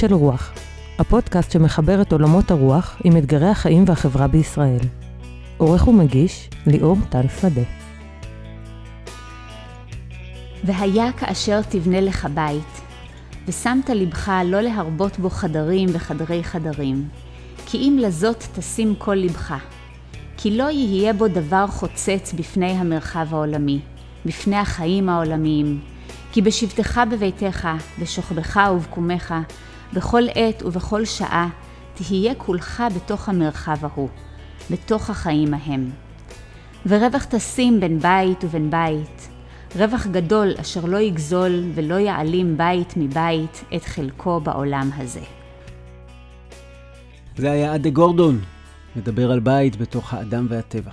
של רוח, הפודקאסט שמחבר את עולמות הרוח עם אתגרי החיים והחברה בישראל. עורך ומגיש, ליאור טל שדה. והיה כאשר תבנה לך בית, ושמת לבך לא להרבות בו חדרים וחדרי חדרים, כי אם לזאת תשים כל לבך, כי לא יהיה בו דבר חוצץ בפני המרחב העולמי, בפני החיים העולמיים, כי בשבתך בביתך, בשוכבך ובקומך, בכל עת ובכל שעה, תהיה כולך בתוך המרחב ההוא, בתוך החיים ההם. ורווח תשים בין בית ובין בית, רווח גדול אשר לא יגזול ולא יעלים בית מבית את חלקו בעולם הזה. זה היה אדה גורדון, מדבר על בית בתוך האדם והטבע.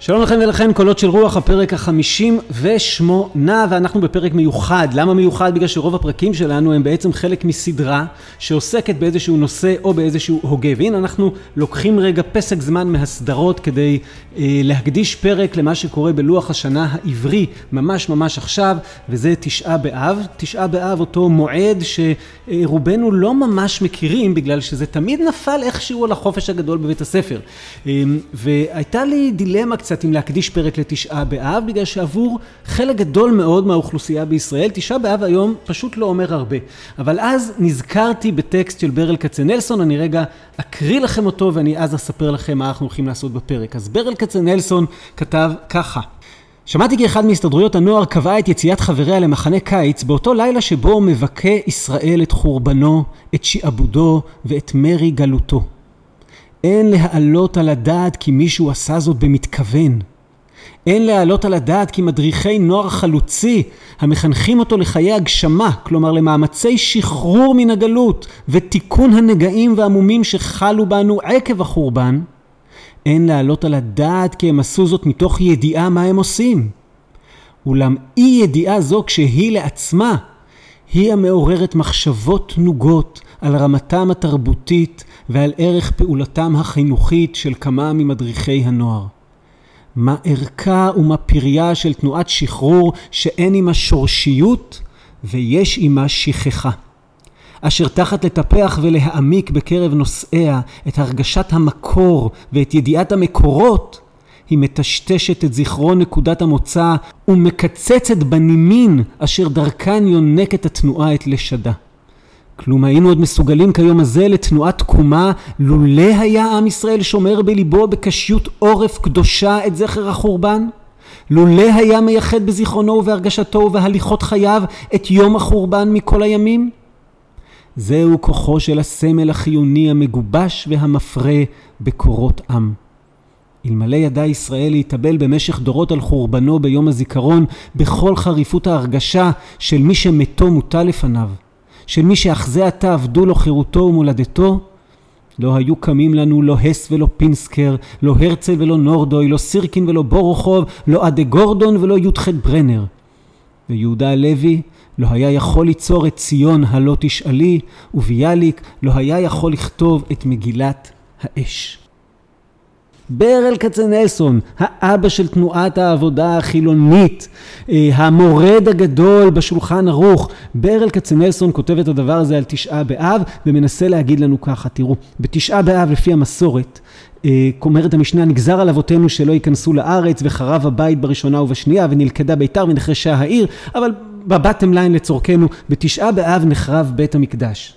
שלום לכם ולכן, קולות של רוח, הפרק החמישים ושמונה, ואנחנו בפרק מיוחד. למה מיוחד? בגלל שרוב הפרקים שלנו הם בעצם חלק מסדרה שעוסקת באיזשהו נושא או באיזשהו הוגה. והנה אנחנו לוקחים רגע פסק זמן מהסדרות כדי אה, להקדיש פרק למה שקורה בלוח השנה העברי, ממש ממש עכשיו, וזה תשעה באב. תשעה באב, אותו מועד שרובנו לא ממש מכירים, בגלל שזה תמיד נפל איכשהו על החופש הגדול בבית הספר. אה, והייתה לי דילמה קצת אם להקדיש פרק לתשעה באב, בגלל שעבור חלק גדול מאוד מהאוכלוסייה בישראל, תשעה באב היום פשוט לא אומר הרבה. אבל אז נזכרתי בטקסט של ברל כצנלסון, אני רגע אקריא לכם אותו ואני אז אספר לכם מה אנחנו הולכים לעשות בפרק. אז ברל כצנלסון כתב ככה: שמעתי כי אחד מהסתדרויות הנוער קבע את יציאת חבריה למחנה קיץ באותו לילה שבו מבכה ישראל את חורבנו, את שעבודו ואת מרי גלותו. אין להעלות על הדעת כי מישהו עשה זאת במתכוון. אין להעלות על הדעת כי מדריכי נוער חלוצי המחנכים אותו לחיי הגשמה, כלומר למאמצי שחרור מן הגלות ותיקון הנגעים והמומים שחלו בנו עקב החורבן, אין להעלות על הדעת כי הם עשו זאת מתוך ידיעה מה הם עושים. אולם אי ידיעה זו כשהיא לעצמה, היא המעוררת מחשבות נוגות על רמתם התרבותית ועל ערך פעולתם החינוכית של כמה ממדריכי הנוער. מה ערכה ומה פריה של תנועת שחרור שאין עימה שורשיות ויש עימה שכחה. אשר תחת לטפח ולהעמיק בקרב נושאיה את הרגשת המקור ואת ידיעת המקורות, היא מטשטשת את זיכרון נקודת המוצא ומקצצת בנימין אשר דרכן יונקת התנועה את לשדה. כלום היינו עוד מסוגלים כיום הזה לתנועת תקומה לולא היה עם ישראל שומר בליבו בקשיות עורף קדושה את זכר החורבן? לולא היה מייחד בזיכרונו ובהרגשתו ובהליכות חייו את יום החורבן מכל הימים? זהו כוחו של הסמל החיוני המגובש והמפרה בקורות עם. אלמלא ידע ישראל להתאבל במשך דורות על חורבנו ביום הזיכרון בכל חריפות ההרגשה של מי שמתו מוטל לפניו, של מי שאחזה עתה אבדו לו חירותו ומולדתו, לא היו קמים לנו לא הס ולא פינסקר, לא הרצל ולא נורדוי, לא סירקין ולא בורוכוב, לא אדה גורדון ולא י"ח ברנר. ויהודה הלוי לא היה יכול ליצור את ציון הלא תשאלי, וביאליק לא היה יכול לכתוב את מגילת האש. ברל כצנלסון, האבא של תנועת העבודה החילונית, אה, המורד הגדול בשולחן ערוך, ברל כצנלסון כותב את הדבר הזה על תשעה באב ומנסה להגיד לנו ככה, תראו, בתשעה באב לפי המסורת, אה, אומרת המשנה, נגזר על אבותינו שלא ייכנסו לארץ וחרב הבית בראשונה ובשנייה ונלכדה ביתר ונחרשה העיר, אבל בבטם ליין לצורכנו, בתשעה באב נחרב בית המקדש.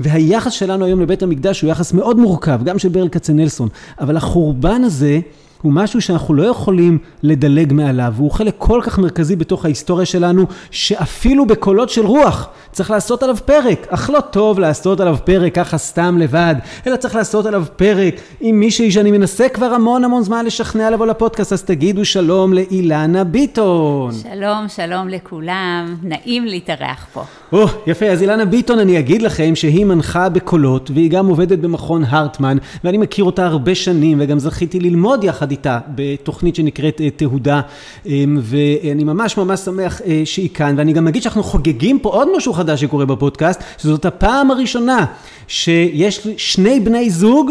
והיחס שלנו היום לבית המקדש הוא יחס מאוד מורכב, גם של ברל כצנלסון, אבל החורבן הזה הוא משהו שאנחנו לא יכולים לדלג מעליו, והוא חלק כל כך מרכזי בתוך ההיסטוריה שלנו, שאפילו בקולות של רוח צריך לעשות עליו פרק. אך לא טוב לעשות עליו פרק ככה סתם לבד, אלא צריך לעשות עליו פרק עם מישהי שאני מנסה כבר המון המון זמן לשכנע לבוא לפודקאסט, אז תגידו שלום לאילנה ביטון. שלום, שלום לכולם, נעים להתארח פה. או, יפה, אז אילנה ביטון, אני אגיד לכם שהיא מנחה בקולות, והיא גם עובדת במכון הרטמן, ואני מכיר אותה הרבה שנים, וגם זכיתי ללמוד יחד איתה בתוכנית שנקראת אה, תהודה, אמ, ואני ממש ממש שמח אה, שהיא כאן, ואני גם אגיד שאנחנו חוגגים פה עוד משהו חדש שקורה בפודקאסט, שזאת הפעם הראשונה שיש שני בני זוג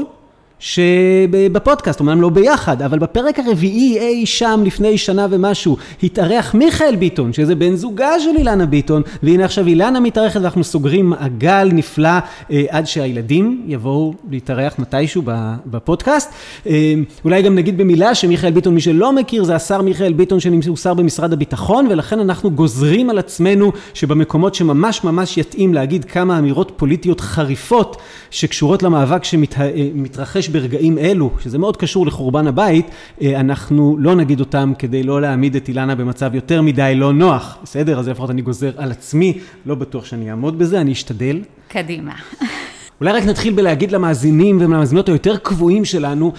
שבפודקאסט, אומנם לא ביחד, אבל בפרק הרביעי אי שם לפני שנה ומשהו, התארח מיכאל ביטון, שזה בן זוגה של אילנה ביטון, והנה עכשיו אילנה מתארחת ואנחנו סוגרים מעגל נפלא אה, עד שהילדים יבואו להתארח מתישהו בפודקאסט. אה, אולי גם נגיד במילה שמיכאל ביטון, מי שלא מכיר, זה השר מיכאל ביטון שהוא שר במשרד הביטחון, ולכן אנחנו גוזרים על עצמנו שבמקומות שממש ממש יתאים להגיד כמה אמירות פוליטיות חריפות שקשורות למאבק שמתרחש ברגעים אלו, שזה מאוד קשור לחורבן הבית, אה, אנחנו לא נגיד אותם כדי לא להעמיד את אילנה במצב יותר מדי לא נוח, בסדר? אז לפחות אני גוזר על עצמי, לא בטוח שאני אעמוד בזה, אני אשתדל. קדימה. אולי רק נתחיל בלהגיד למאזינים ולמאזינות היותר קבועים שלנו,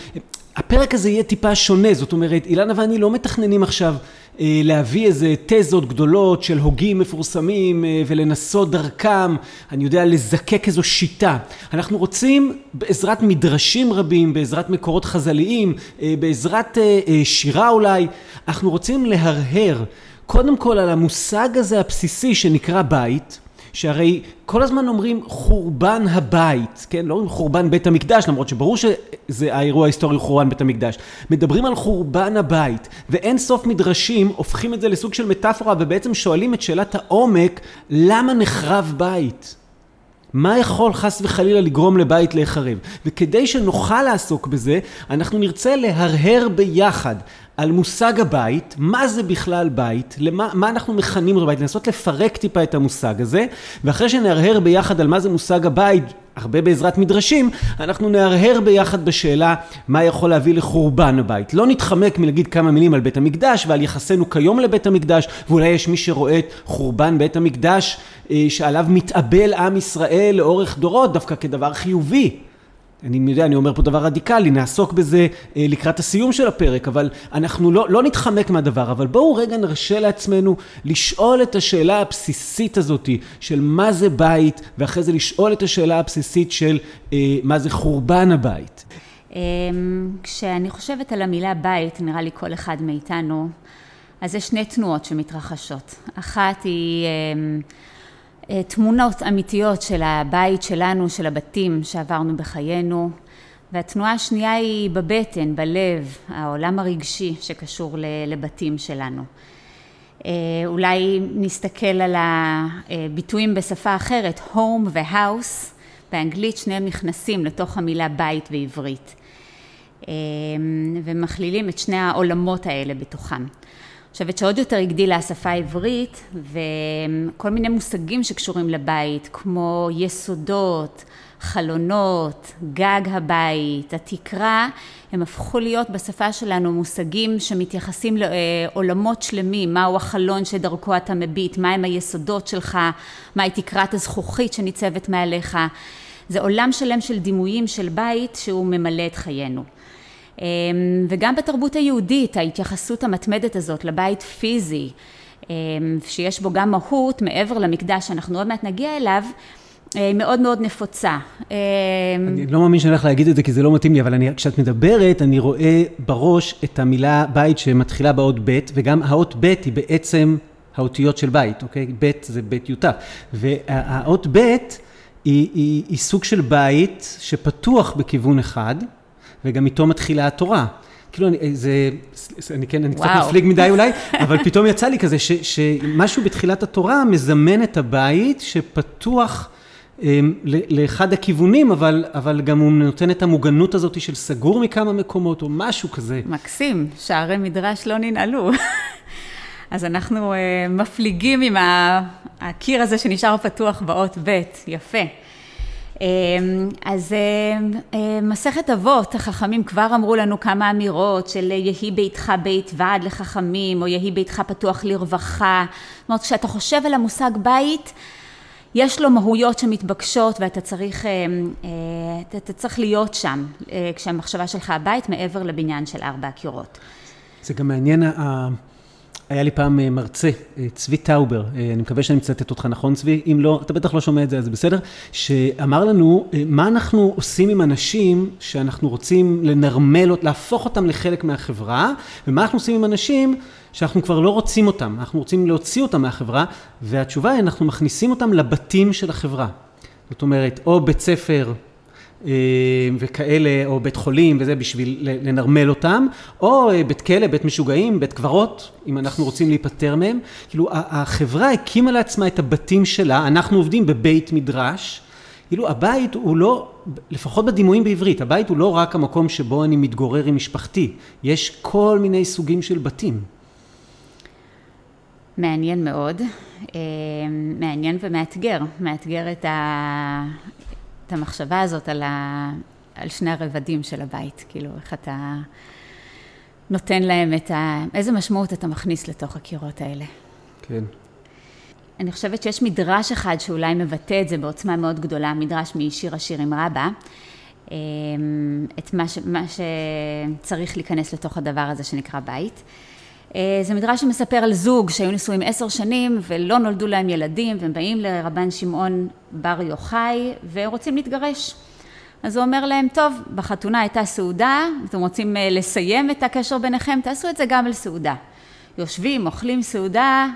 הפרק הזה יהיה טיפה שונה, זאת אומרת, אילנה ואני לא מתכננים עכשיו להביא איזה תזות גדולות של הוגים מפורסמים אה, ולנסות דרכם, אני יודע, לזקק איזו שיטה. אנחנו רוצים בעזרת מדרשים רבים, בעזרת מקורות חז"ליים, אה, בעזרת שירה אולי, אנחנו רוצים להרהר קודם כל על המושג הזה הבסיסי שנקרא בית. שהרי כל הזמן אומרים חורבן הבית, כן? לא אומרים חורבן בית המקדש, למרות שברור שזה האירוע ההיסטורי חורבן בית המקדש. מדברים על חורבן הבית, ואין סוף מדרשים הופכים את זה לסוג של מטאפורה ובעצם שואלים את שאלת העומק, למה נחרב בית? מה יכול חס וחלילה לגרום לבית להיחרב? וכדי שנוכל לעסוק בזה, אנחנו נרצה להרהר ביחד על מושג הבית, מה זה בכלל בית, למה, מה אנחנו מכנים אותו בית, לנסות לפרק טיפה את המושג הזה, ואחרי שנהרהר ביחד על מה זה מושג הבית, הרבה בעזרת מדרשים, אנחנו נהרהר ביחד בשאלה מה יכול להביא לחורבן הבית. לא נתחמק מלהגיד כמה מילים על בית המקדש ועל יחסנו כיום לבית המקדש, ואולי יש מי שרואה את חורבן בית המקדש אה, שעליו מתאבל עם ישראל לאורך דורות דווקא כדבר חיובי. אני יודע, אני אומר פה דבר רדיקלי, נעסוק בזה אה, לקראת הסיום של הפרק, אבל אנחנו לא, לא נתחמק מהדבר, אבל בואו רגע נרשה לעצמנו לשאול את השאלה הבסיסית הזאת של מה זה בית, ואחרי זה לשאול את השאלה הבסיסית של אה, מה זה חורבן הבית. אמ, כשאני חושבת על המילה בית, נראה לי כל אחד מאיתנו, אז יש שני תנועות שמתרחשות. אחת היא... אה, תמונות אמיתיות של הבית שלנו, של הבתים שעברנו בחיינו, והתנועה השנייה היא בבטן, בלב, העולם הרגשי שקשור לבתים שלנו. אה, אולי נסתכל על הביטויים בשפה אחרת, home ו-house, באנגלית שניהם נכנסים לתוך המילה בית בעברית, אה, ומכלילים את שני העולמות האלה בתוכם. חושבת שעוד יותר הגדילה השפה העברית וכל מיני מושגים שקשורים לבית כמו יסודות, חלונות, גג הבית, התקרה, הם הפכו להיות בשפה שלנו מושגים שמתייחסים לעולמות שלמים, מהו החלון שדרכו אתה מביט, מהם היסודות שלך, מהי תקרת הזכוכית שניצבת מעליך. זה עולם שלם של דימויים של בית שהוא ממלא את חיינו. אמ, וגם בתרבות היהודית ההתייחסות המתמדת הזאת לבית פיזי, אמ, שיש בו גם מהות מעבר למקדש שאנחנו עוד מעט נגיע אליו, אה, מאוד מאוד נפוצה. אמ, אני לא מאמין שאני הולך להגיד את זה כי זה לא מתאים לי, אבל אני, כשאת מדברת, אני רואה בראש את המילה בית שמתחילה באות ב', וגם האות ב' היא בעצם האותיות של בית, אוקיי? ב' זה בית י"ת. והאות ב' היא, היא, היא סוג של בית שפתוח בכיוון אחד, וגם איתו מתחילה התורה. כאילו, אני, זה, אני כן, אני קצת מפליג מדי אולי, אבל פתאום יצא לי כזה, ש, שמשהו בתחילת התורה מזמן את הבית שפתוח אמ, לאחד הכיוונים, אבל, אבל גם הוא נותן את המוגנות הזאת של סגור מכמה מקומות, או משהו כזה. מקסים, שערי מדרש לא ננעלו. אז אנחנו uh, מפליגים עם הקיר הזה שנשאר פתוח באות ב', יפה. אמ, אז אמ, אמ, מסכת אבות, החכמים כבר אמרו לנו כמה אמירות של יהי ביתך בית ועד לחכמים, או יהי ביתך פתוח לרווחה. זאת אומרת, כשאתה חושב על המושג בית, יש לו מהויות שמתבקשות ואתה צריך, אה, אתה צריך להיות שם אה, כשהמחשבה שלך הבית מעבר לבניין של ארבע הקירות. זה גם מעניין היה לי פעם אה, מרצה, אה, צבי טאובר, אה, אני מקווה שאני מצטט אותך נכון צבי, אם לא, אתה בטח לא שומע את זה, אז בסדר, שאמר לנו מה אנחנו עושים עם אנשים שאנחנו רוצים לנרמל, להפוך אותם לחלק מהחברה, ומה אנחנו עושים עם אנשים שאנחנו כבר לא רוצים אותם, אנחנו רוצים להוציא אותם מהחברה, והתשובה היא, אנחנו מכניסים אותם לבתים של החברה. זאת אומרת, או בית ספר וכאלה, או בית חולים וזה בשביל לנרמל אותם, או בית כלא, בית משוגעים, בית קברות, אם אנחנו רוצים להיפטר מהם. כאילו, החברה הקימה לעצמה את הבתים שלה, אנחנו עובדים בבית מדרש, כאילו הבית הוא לא, לפחות בדימויים בעברית, הבית הוא לא רק המקום שבו אני מתגורר עם משפחתי, יש כל מיני סוגים של בתים. מעניין מאוד, אה, מעניין ומאתגר, מאתגר את, ה... את המחשבה הזאת על, ה... על שני הרבדים של הבית, כאילו איך אתה נותן להם את ה... איזה משמעות אתה מכניס לתוך הקירות האלה. כן. אני חושבת שיש מדרש אחד שאולי מבטא את זה בעוצמה מאוד גדולה, מדרש משיר השירים רבה, אה, את מה, ש... מה שצריך להיכנס לתוך הדבר הזה שנקרא בית. אה, זה מדרש שמספר על זוג שהיו נשואים עשר שנים ולא נולדו להם ילדים והם באים לרבן שמעון בר יוחאי ורוצים להתגרש. אז הוא אומר להם, טוב, בחתונה הייתה סעודה, אתם רוצים אה, לסיים את הקשר ביניכם, תעשו את זה גם על סעודה. יושבים, אוכלים סעודה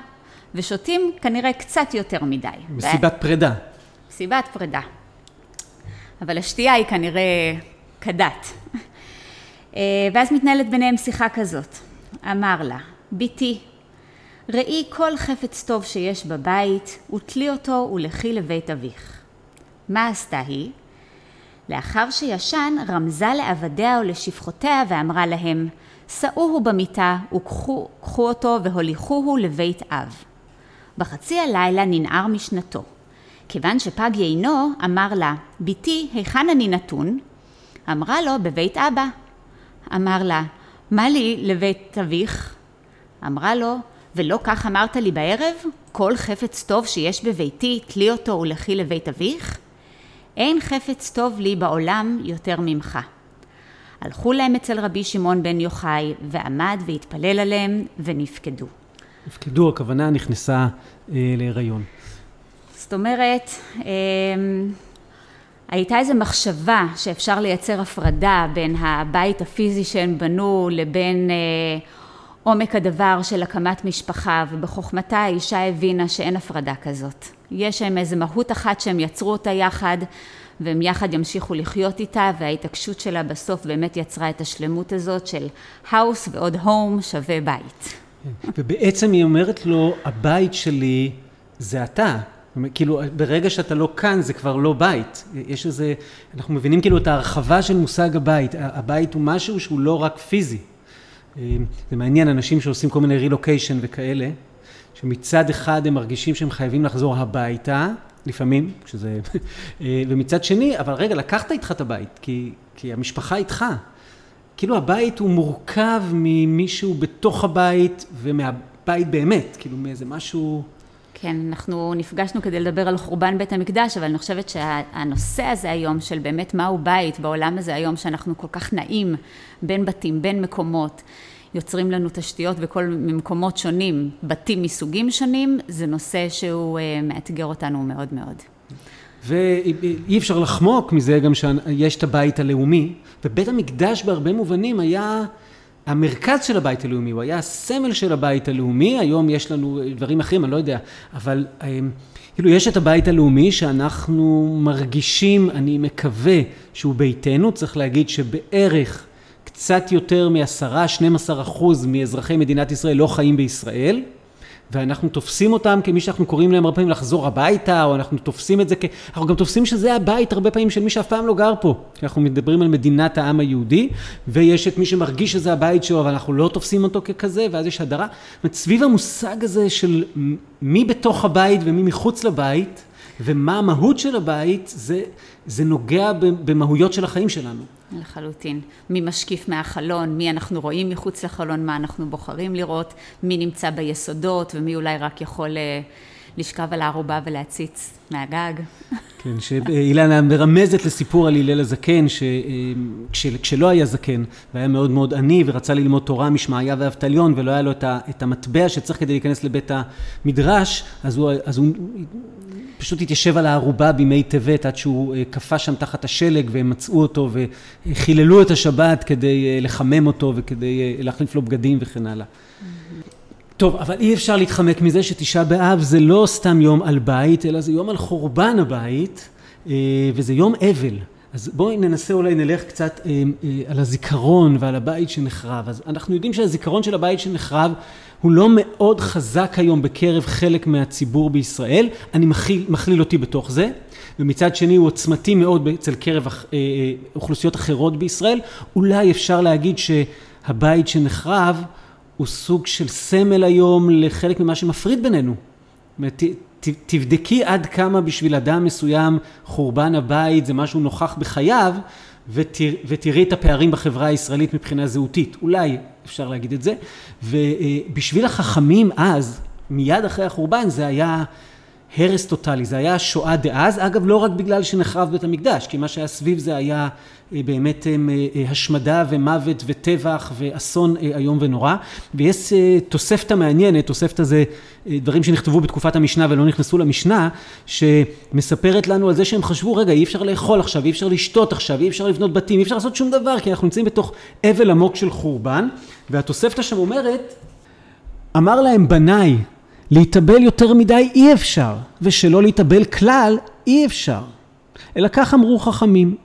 ושותים כנראה קצת יותר מדי. מסיבת ו... פרידה. מסיבת פרידה. אבל השתייה היא כנראה כדת. אה, ואז מתנהלת ביניהם שיחה כזאת. אמר לה, בתי, ראי כל חפץ טוב שיש בבית, ותלי אותו ולכי לבית אביך. מה עשתה היא? לאחר שישן, רמזה לעבדיה ולשפחותיה ואמרה להם, שאוהו במיטה וקחו אותו והוליכוהו לבית אב. בחצי הלילה ננער משנתו. כיוון שפג יינו, אמר לה, בתי, היכן אני נתון? אמרה לו, בבית אבא. אמר לה, מה לי לבית אביך? אמרה לו, ולא כך אמרת לי בערב? כל חפץ טוב שיש בביתי, תלי אותו ולכי לבית אביך? אין חפץ טוב לי בעולם יותר ממך. הלכו להם אצל רבי שמעון בן יוחאי, ועמד והתפלל עליהם, ונפקדו. נפקדו, הכוונה נכנסה אה, להיריון. זאת אומרת, אה, הייתה איזו מחשבה שאפשר לייצר הפרדה בין הבית הפיזי שהם בנו לבין אה, עומק הדבר של הקמת משפחה, ובחוכמתה האישה הבינה שאין הפרדה כזאת. יש להם איזו מהות אחת שהם יצרו אותה יחד, והם יחד ימשיכו לחיות איתה, וההתעקשות שלה בסוף באמת יצרה את השלמות הזאת של האוס ועוד הום שווה בית. ובעצם היא אומרת לו, הבית שלי זה אתה. כאילו, ברגע שאתה לא כאן, זה כבר לא בית. יש איזה, אנחנו מבינים כאילו את ההרחבה של מושג הבית. הבית הוא משהו שהוא לא רק פיזי. זה מעניין, אנשים שעושים כל מיני רילוקיישן וכאלה, שמצד אחד הם מרגישים שהם חייבים לחזור הביתה, לפעמים, כשזה... ומצד שני, אבל רגע, לקחת איתך את הבית, כי, כי המשפחה איתך. כאילו הבית הוא מורכב ממישהו בתוך הבית ומהבית באמת, כאילו מאיזה משהו... כן, אנחנו נפגשנו כדי לדבר על חורבן בית המקדש, אבל אני חושבת שהנושא הזה היום של באמת מהו בית בעולם הזה היום, שאנחנו כל כך נעים בין בתים, בין מקומות, יוצרים לנו תשתיות בכל ממקומות שונים, בתים מסוגים שונים, זה נושא שהוא אה, מאתגר אותנו מאוד מאוד. ואי אפשר לחמוק מזה גם שיש את הבית הלאומי, ובית המקדש בהרבה מובנים היה המרכז של הבית הלאומי, הוא היה הסמל של הבית הלאומי, היום יש לנו דברים אחרים, אני לא יודע, אבל אמ, כאילו יש את הבית הלאומי שאנחנו מרגישים, אני מקווה שהוא ביתנו, צריך להגיד שבערך קצת יותר מעשרה, 12 אחוז מאזרחי מדינת ישראל לא חיים בישראל. ואנחנו תופסים אותם כמי שאנחנו קוראים להם הרבה פעמים לחזור הביתה, או אנחנו תופסים את זה כ... אנחנו גם תופסים שזה הבית הרבה פעמים של מי שאף פעם לא גר פה. אנחנו מדברים על מדינת העם היהודי, ויש את מי שמרגיש שזה הבית שלו, אבל אנחנו לא תופסים אותו ככזה, ואז יש הדרה. זאת סביב המושג הזה של מי בתוך הבית ומי מחוץ לבית, ומה המהות של הבית, זה, זה נוגע במהויות של החיים שלנו. לחלוטין. מי משקיף מהחלון, מי אנחנו רואים מחוץ לחלון, מה אנחנו בוחרים לראות, מי נמצא ביסודות ומי אולי רק יכול אה, לשכב על הערובה ולהציץ מהגג. כן, שאילנה מרמזת לסיפור על הלל הזקן, שכשלא אה, היה זקן והיה מאוד מאוד עני ורצה ללמוד תורה משמעיה ואבטליון ולא היה לו את המטבע שצריך כדי להיכנס לבית המדרש, אז הוא, אז הוא פשוט התיישב על הערובה בימי טבת עד שהוא אה, קפא שם תחת השלג והם מצאו אותו וחיללו את השבת כדי אה, לחמם אותו וכדי להחליף לו בגדים וכן הלאה. טוב, אבל אי אפשר להתחמק מזה שתשעה באב זה לא סתם יום על בית, אלא זה יום על חורבן הבית, אה, וזה יום אבל. אז בואי ננסה אולי נלך קצת אה, אה, על הזיכרון ועל הבית שנחרב. אז אנחנו יודעים שהזיכרון של הבית שנחרב הוא לא מאוד חזק היום בקרב חלק מהציבור בישראל, אני מכליל, מכליל אותי בתוך זה, ומצד שני הוא עוצמתי מאוד אצל קרב אה, אה, אוכלוסיות אחרות בישראל. אולי אפשר להגיד שהבית שנחרב הוא סוג של סמל היום לחלק ממה שמפריד בינינו. תבדקי עד כמה בשביל אדם מסוים חורבן הבית זה משהו נוכח בחייו ותרא, ותראי את הפערים בחברה הישראלית מבחינה זהותית. אולי אפשר להגיד את זה. ובשביל החכמים אז, מיד אחרי החורבן, זה היה הרס טוטאלי, זה היה שואה דאז, אגב לא רק בגלל שנחרב בית המקדש, כי מה שהיה סביב זה היה אה, באמת אה, אה, השמדה ומוות וטבח ואסון איום ונורא, ויש תוספתא מעניינת, תוספתא זה דברים שנכתבו בתקופת המשנה ולא נכנסו למשנה, שמספרת לנו על זה שהם חשבו, רגע אי אפשר לאכול עכשיו, אי אפשר לשתות עכשיו, אי אפשר לבנות בתים, אי אפשר לעשות שום דבר, כי אנחנו נמצאים בתוך אבל עמוק של חורבן, והתוספתא שם אומרת, אמר להם בניי להתאבל יותר מדי אי אפשר, ושלא להתאבל כלל אי אפשר. אלא כך אמרו חכמים,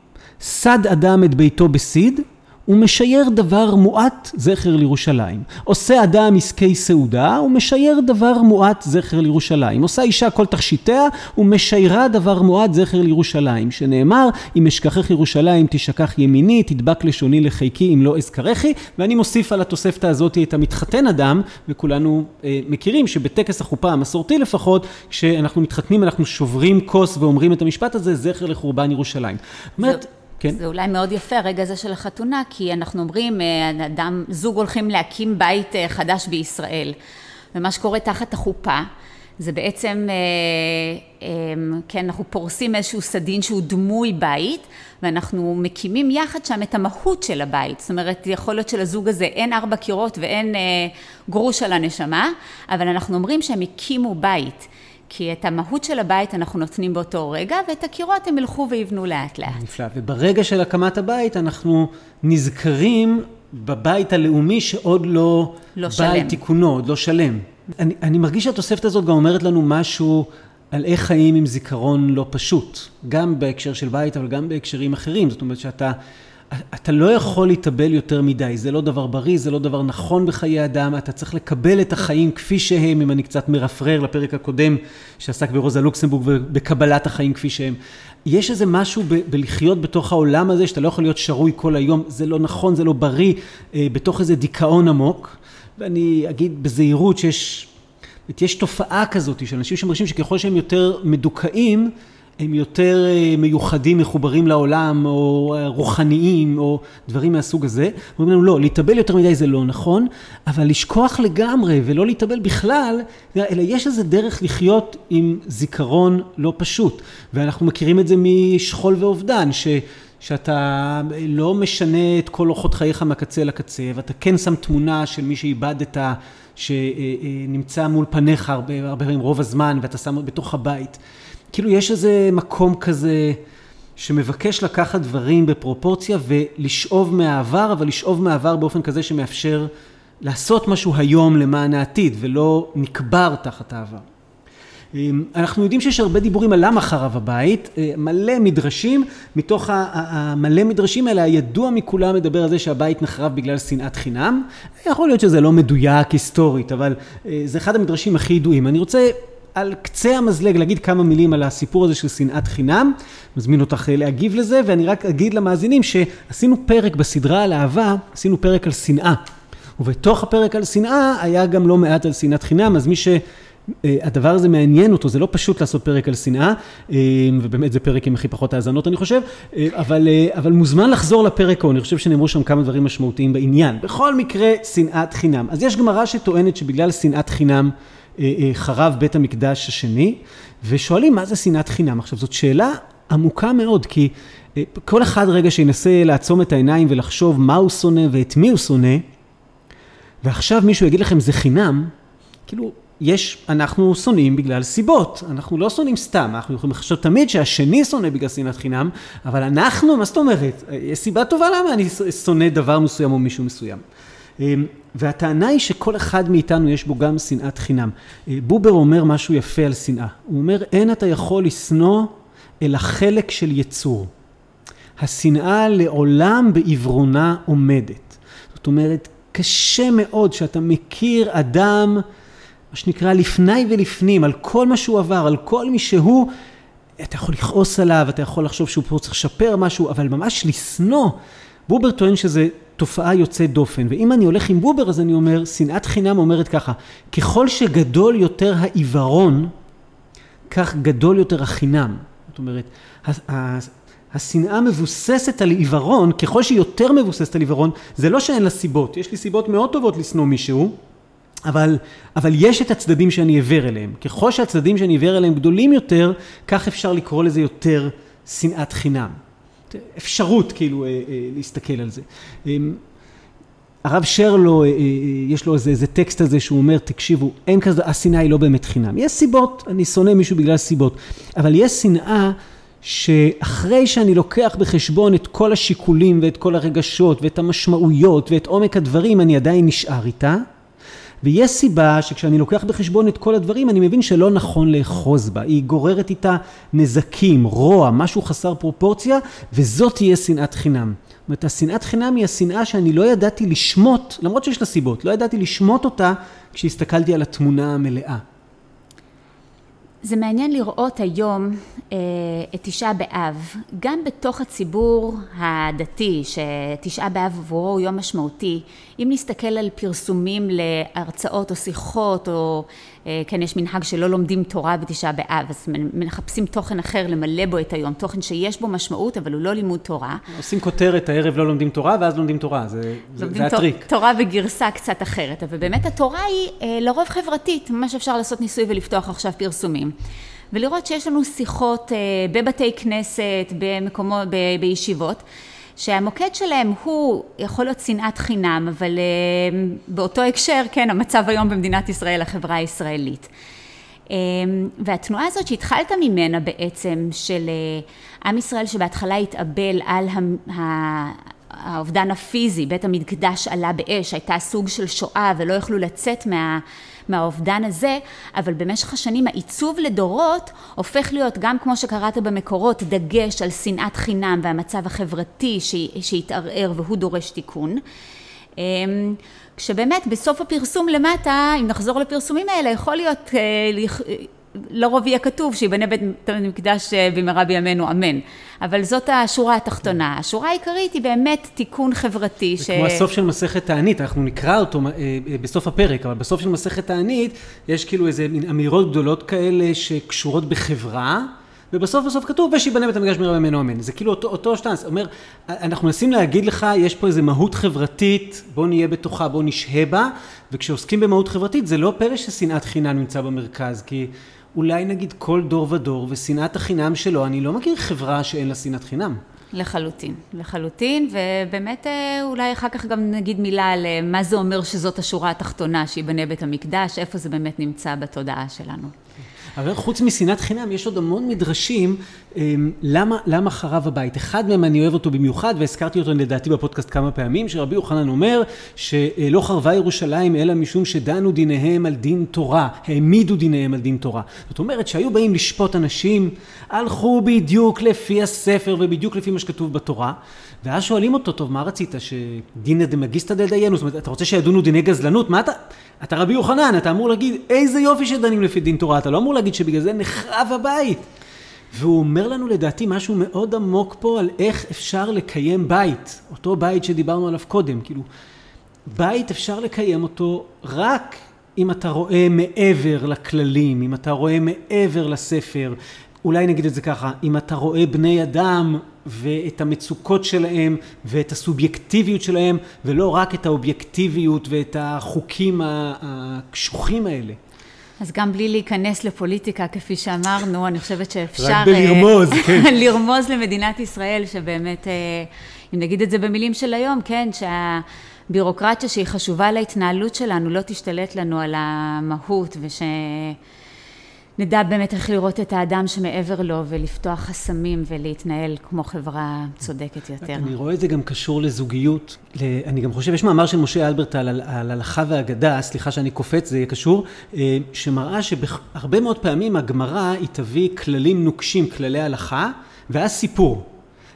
סד אדם את ביתו בסיד, ומשייר דבר מועט זכר לירושלים. עושה אדם עסקי סעודה ומשייר דבר מועט זכר לירושלים. עושה אישה כל תכשיטיה ומשיירה דבר מועט זכר לירושלים. שנאמר אם אשכחך ירושלים תשכח ימיני תדבק לשוני לחיקי אם לא אזכרכי ואני מוסיף על התוספתא הזאת את המתחתן אדם וכולנו אה, מכירים שבטקס החופה המסורתי לפחות כשאנחנו מתחתנים אנחנו שוברים כוס ואומרים את המשפט הזה זכר לחורבן ירושלים. זאת אומרת כן. זה אולי מאוד יפה הרגע הזה של החתונה, כי אנחנו אומרים, אה, אדם, זוג הולכים להקים בית אה, חדש בישראל. ומה שקורה תחת החופה, זה בעצם, אה, כן, אנחנו פורסים איזשהו סדין שהוא דמוי בית, ואנחנו מקימים יחד שם את המהות של הבית. זאת אומרת, יכול להיות שלזוג הזה אין ארבע קירות ואין גרוש על הנשמה, אבל אנחנו אומרים שהם הקימו בית. כי את המהות של הבית אנחנו נותנים באותו רגע, ואת הקירות הם ילכו ויבנו לאט לאט. נפלא. וברגע של הקמת הבית אנחנו נזכרים בבית הלאומי שעוד לא, לא שלם. בא תיקונו, עוד לא שלם. אני, אני מרגיש שהתוספת הזאת גם אומרת לנו משהו על איך חיים עם זיכרון לא פשוט. גם בהקשר של בית, אבל גם בהקשרים אחרים. זאת אומרת שאתה... אתה לא יכול להתאבל יותר מדי, זה לא דבר בריא, זה לא דבר נכון בחיי אדם, אתה צריך לקבל את החיים כפי שהם, אם אני קצת מרפרר לפרק הקודם שעסק ברוזה לוקסמבורג ובקבלת החיים כפי שהם. יש איזה משהו ב- בלחיות בתוך העולם הזה, שאתה לא יכול להיות שרוי כל היום, זה לא נכון, זה לא בריא, אה, בתוך איזה דיכאון עמוק. ואני אגיד בזהירות שיש, יש תופעה כזאת של אנשים שמרגישים שככל שהם יותר מדוכאים, הם יותר אה, מיוחדים, מחוברים לעולם, או אה, רוחניים, או דברים מהסוג הזה. אומרים לנו, לא, להתאבל יותר מדי זה לא נכון, אבל לשכוח לגמרי ולא להתאבל בכלל, אלא יש איזה דרך לחיות עם זיכרון לא פשוט. ואנחנו מכירים את זה משכול ואובדן, ש... שאתה לא משנה את כל אורחות חייך מהקצה לקצה, ואתה כן שם תמונה של מי שאיבדת, שנמצא מול פניך הרבה, הרבה פעמים רוב הזמן, ואתה שם בתוך הבית. כאילו יש איזה מקום כזה שמבקש לקחת דברים בפרופורציה ולשאוב מהעבר, אבל לשאוב מהעבר באופן כזה שמאפשר לעשות משהו היום למען העתיד, ולא נקבר תחת העבר. אמ, אנחנו יודעים שיש הרבה דיבורים על למה חרב הבית, אה, מלא מדרשים, מתוך המלא מדרשים האלה, הידוע מכולם מדבר על זה שהבית נחרב בגלל שנאת חינם. יכול להיות שזה לא מדויק היסטורית, אבל אה, זה אחד המדרשים הכי ידועים. אני רוצה על קצה המזלג להגיד כמה מילים על הסיפור הזה של שנאת חינם. מזמין אותך אה, להגיב לזה, ואני רק אגיד למאזינים שעשינו פרק בסדרה על אהבה, עשינו פרק על שנאה. ובתוך הפרק על שנאה היה גם לא מעט על שנאת חינם, אז מי שהדבר אה, הזה מעניין אותו, זה לא פשוט לעשות פרק על שנאה, אה, ובאמת זה פרק עם הכי פחות האזנות אני חושב, אבל, אבל מוזמן לחזור לפרק ההוא, אני חושב שנאמרו שם כמה דברים משמעותיים בעניין. בכל מקרה, שנאת חינם. אז יש גמרא שטוענת שבגלל שנאת חינם חרב בית המקדש השני, ושואלים מה זה שנאת חינם. עכשיו זאת שאלה עמוקה מאוד, כי אה, כל אחד רגע שינסה לעצום את העיניים ולחשוב מה הוא שונא ואת מי הוא שונא, ועכשיו מישהו יגיד לכם זה חינם, כאילו יש, אנחנו שונאים בגלל סיבות, אנחנו לא שונאים סתם, אנחנו יכולים לחשוב תמיד שהשני שונא בגלל שנאת חינם, אבל אנחנו, מה זאת אומרת? יש סיבה טובה למה אני שונא דבר מסוים או מישהו מסוים. והטענה היא שכל אחד מאיתנו יש בו גם שנאת חינם. אה, בובר אומר משהו יפה על שנאה. הוא אומר, אין אתה יכול לשנוא אלא חלק של יצור. השנאה לעולם בעברונה עומדת. זאת אומרת, קשה מאוד שאתה מכיר אדם, מה שנקרא לפני ולפנים, על כל מה שהוא עבר, על כל מי שהוא, אתה יכול לכעוס עליו, אתה יכול לחשוב שהוא פה צריך לשפר משהו, אבל ממש לשנוא. בובר טוען שזה תופעה יוצאת דופן, ואם אני הולך עם בובר אז אני אומר, שנאת חינם אומרת ככה, ככל שגדול יותר העיוורון, כך גדול יותר החינם. זאת אומרת, השנאה מבוססת על עיוורון, ככל שהיא יותר מבוססת על עיוורון, זה לא שאין לה סיבות, יש לי סיבות מאוד טובות לשנוא מישהו, אבל, אבל יש את הצדדים שאני עיוור אליהם. ככל שהצדדים שאני עיוור אליהם גדולים יותר, כך אפשר לקרוא לזה יותר שנאת חינם. אפשרות כאילו אה, אה, להסתכל על זה. אמ, הרב שרלו, אה, יש לו איזה, איזה טקסט הזה שהוא אומר, תקשיבו, אין כזה, השנאה היא לא באמת חינם. יש סיבות, אני שונא מישהו בגלל סיבות, אבל יש שנאה שאחרי שאני לוקח בחשבון את כל השיקולים ואת כל הרגשות ואת המשמעויות ואת עומק הדברים, אני עדיין נשאר איתה. ויש סיבה שכשאני לוקח בחשבון את כל הדברים, אני מבין שלא נכון לאחוז בה. היא גוררת איתה נזקים, רוע, משהו חסר פרופורציה, וזאת תהיה שנאת חינם. זאת אומרת, השנאת חינם היא השנאה שאני לא ידעתי לשמוט, למרות שיש לה סיבות, לא ידעתי לשמוט אותה כשהסתכלתי על התמונה המלאה. זה מעניין לראות היום אה, את תשעה באב, גם בתוך הציבור הדתי, שתשעה באב עבורו הוא יום משמעותי, אם נסתכל על פרסומים להרצאות או שיחות, או כן יש מנהג שלא לומדים תורה בתשעה באב, אז מחפשים תוכן אחר למלא בו את היום, תוכן שיש בו משמעות אבל הוא לא לימוד תורה. עושים כותרת הערב לא לומדים תורה ואז לומדים תורה, זה, זה, זה הטריק. תורה בגרסה קצת אחרת, אבל באמת התורה היא אה, לרוב חברתית, ממש אפשר לעשות ניסוי ולפתוח עכשיו פרסומים. ולראות שיש לנו שיחות אה, בבתי כנסת, במקומות, בישיבות, שהמוקד שלהם הוא יכול להיות שנאת חינם, אבל אה, באותו הקשר, כן, המצב היום במדינת ישראל, החברה הישראלית. אה, והתנועה הזאת שהתחלת ממנה בעצם, של עם ישראל שבהתחלה התאבל על האובדן הפיזי, בית המקדש עלה באש, הייתה סוג של שואה ולא יכלו לצאת מה... מהאובדן הזה, אבל במשך השנים העיצוב לדורות הופך להיות גם כמו שקראת במקורות, דגש על שנאת חינם והמצב החברתי שהתערער והוא דורש תיקון. אמ, כשבאמת בסוף הפרסום למטה, אם נחזור לפרסומים האלה, יכול להיות אה, לרוב יהיה כתוב שיבנה בית המקדש אה, במהרה בימינו אמן. אבל זאת השורה התחתונה. השורה העיקרית היא באמת תיקון חברתי. זה ש... כמו הסוף של מסכת תענית, אנחנו נקרא אותו אה, אה, בסוף הפרק, אבל בסוף של מסכת תענית יש כאילו איזה מין אמירות גדולות כאלה שקשורות בחברה. ובסוף בסוף כתוב, ושיבנה בית המקדש במהרה בימינו אמן. זה כאילו אותו, אותו שטנץ. אומר, אנחנו מנסים להגיד לך, יש פה איזה מהות חברתית, בוא נהיה בתוכה, בוא נשהה בה, וכשעוסקים במהות חברתית, זה לא פלא ששנאת חינם נמצא במרכז, כי אולי נגיד כל דור ודור ושנאת החינם שלו, אני לא מכיר חברה שאין לה שנאת חינם. לחלוטין, לחלוטין, ובאמת אה, אולי אחר כך גם נגיד מילה על אה, מה זה אומר שזאת השורה התחתונה, שיבנה בית המקדש, איפה זה באמת נמצא בתודעה שלנו. אבל חוץ משנאת חינם, יש עוד המון מדרשים אמ, למה, למה חרב הבית. אחד מהם אני אוהב אותו במיוחד, והזכרתי אותו לדעתי בפודקאסט כמה פעמים, שרבי יוחנן אומר שלא חרבה ירושלים אלא משום שדנו דיניהם על דין תורה, העמידו דיניהם על דין תורה. זאת אומרת שהיו באים לשפוט אנשים, הלכו בדיוק לפי הספר ובדיוק לפי מה שכתוב בתורה, ואז שואלים אותו, טוב, מה רצית, שדינא דמגיסטא דלדיינו? זאת אומרת, אתה רוצה שידונו דיני גזלנות? מה אתה... אתה רבי יוחנן, אתה אמור להגיד, איזה יופי שדנים לפי דין תורה, אתה לא אמור להגיד שבגלל זה נחרב הבית. והוא אומר לנו לדעתי משהו מאוד עמוק פה על איך אפשר לקיים בית, אותו בית שדיברנו עליו קודם, כאילו, בית אפשר לקיים אותו רק אם אתה רואה מעבר לכללים, אם אתה רואה מעבר לספר, אולי נגיד את זה ככה, אם אתה רואה בני אדם ואת המצוקות שלהם ואת הסובייקטיביות שלהם ולא רק את האובייקטיביות ואת החוקים הקשוחים האלה. אז גם בלי להיכנס לפוליטיקה, כפי שאמרנו, אני חושבת שאפשר... רק בלרמוז, אה, כן. לרמוז למדינת ישראל, שבאמת, אה, אם נגיד את זה במילים של היום, כן, שהבירוקרטיה שהיא חשובה להתנהלות שלנו לא תשתלט לנו על המהות, וש... נדע באמת איך לראות את האדם שמעבר לו ולפתוח חסמים ולהתנהל כמו חברה צודקת יותר. אני רואה את זה גם קשור לזוגיות. אני גם חושב, יש מאמר של משה אלברט על, על הלכה ואגדה, סליחה שאני קופץ, זה יהיה קשור, אה, שמראה שהרבה מאוד פעמים הגמרא היא תביא כללים נוקשים, כללי הלכה, ואז סיפור.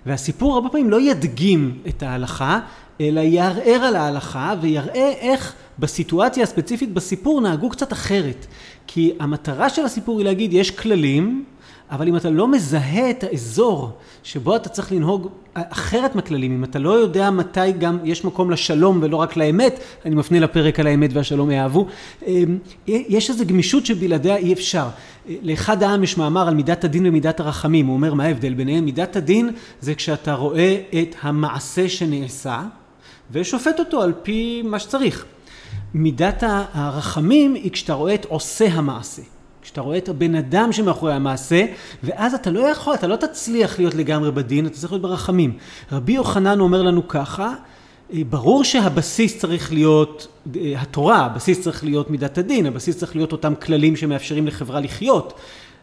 והסיפור הרבה פעמים לא ידגים את ההלכה, אלא יערער על ההלכה ויראה איך בסיטואציה הספציפית בסיפור נהגו קצת אחרת. כי המטרה של הסיפור היא להגיד, יש כללים, אבל אם אתה לא מזהה את האזור שבו אתה צריך לנהוג אחרת מהכללים, אם אתה לא יודע מתי גם יש מקום לשלום ולא רק לאמת, אני מפנה לפרק על האמת והשלום יאהבו, אמ, יש איזו גמישות שבלעדיה אי אפשר. לאחד העם יש מאמר על מידת הדין ומידת הרחמים, הוא אומר מה ההבדל ביניהם? מידת הדין זה כשאתה רואה את המעשה שנעשה ושופט אותו על פי מה שצריך. מידת הרחמים היא כשאתה רואה את עושה המעשה. כשאתה רואה את הבן אדם שמאחורי המעשה, ואז אתה לא יכול, אתה לא תצליח להיות לגמרי בדין, אתה צריך להיות ברחמים. רבי יוחנן אומר לנו ככה, אה, ברור שהבסיס צריך להיות אה, התורה, הבסיס צריך להיות מידת הדין, הבסיס צריך להיות אותם כללים שמאפשרים לחברה לחיות.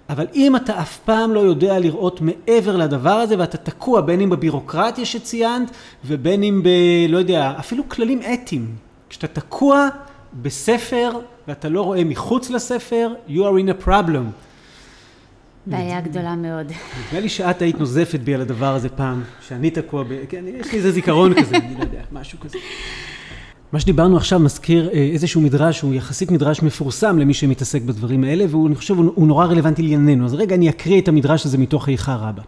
אבל אם אתה אף פעם לא יודע לראות מעבר לדבר הזה ואתה תקוע בין אם בבירוקרטיה שציינת ובין אם ב... לא יודע, אפילו כללים אתיים. כשאתה תקוע בספר ואתה לא רואה מחוץ לספר, you are in a problem. בעיה גדולה מאוד. נדמה לי שאת היית נוזפת בי על הדבר הזה פעם, שאני תקוע ב... כן, יש לי איזה זיכרון כזה, אני לא יודע, משהו כזה. מה שדיברנו עכשיו מזכיר אה, איזשהו מדרש, הוא יחסית מדרש מפורסם למי שמתעסק בדברים האלה, והוא, אני חושב, הוא נורא רלוונטי לענייננו. אז רגע, אני אקריא את המדרש הזה מתוך איכה רבה.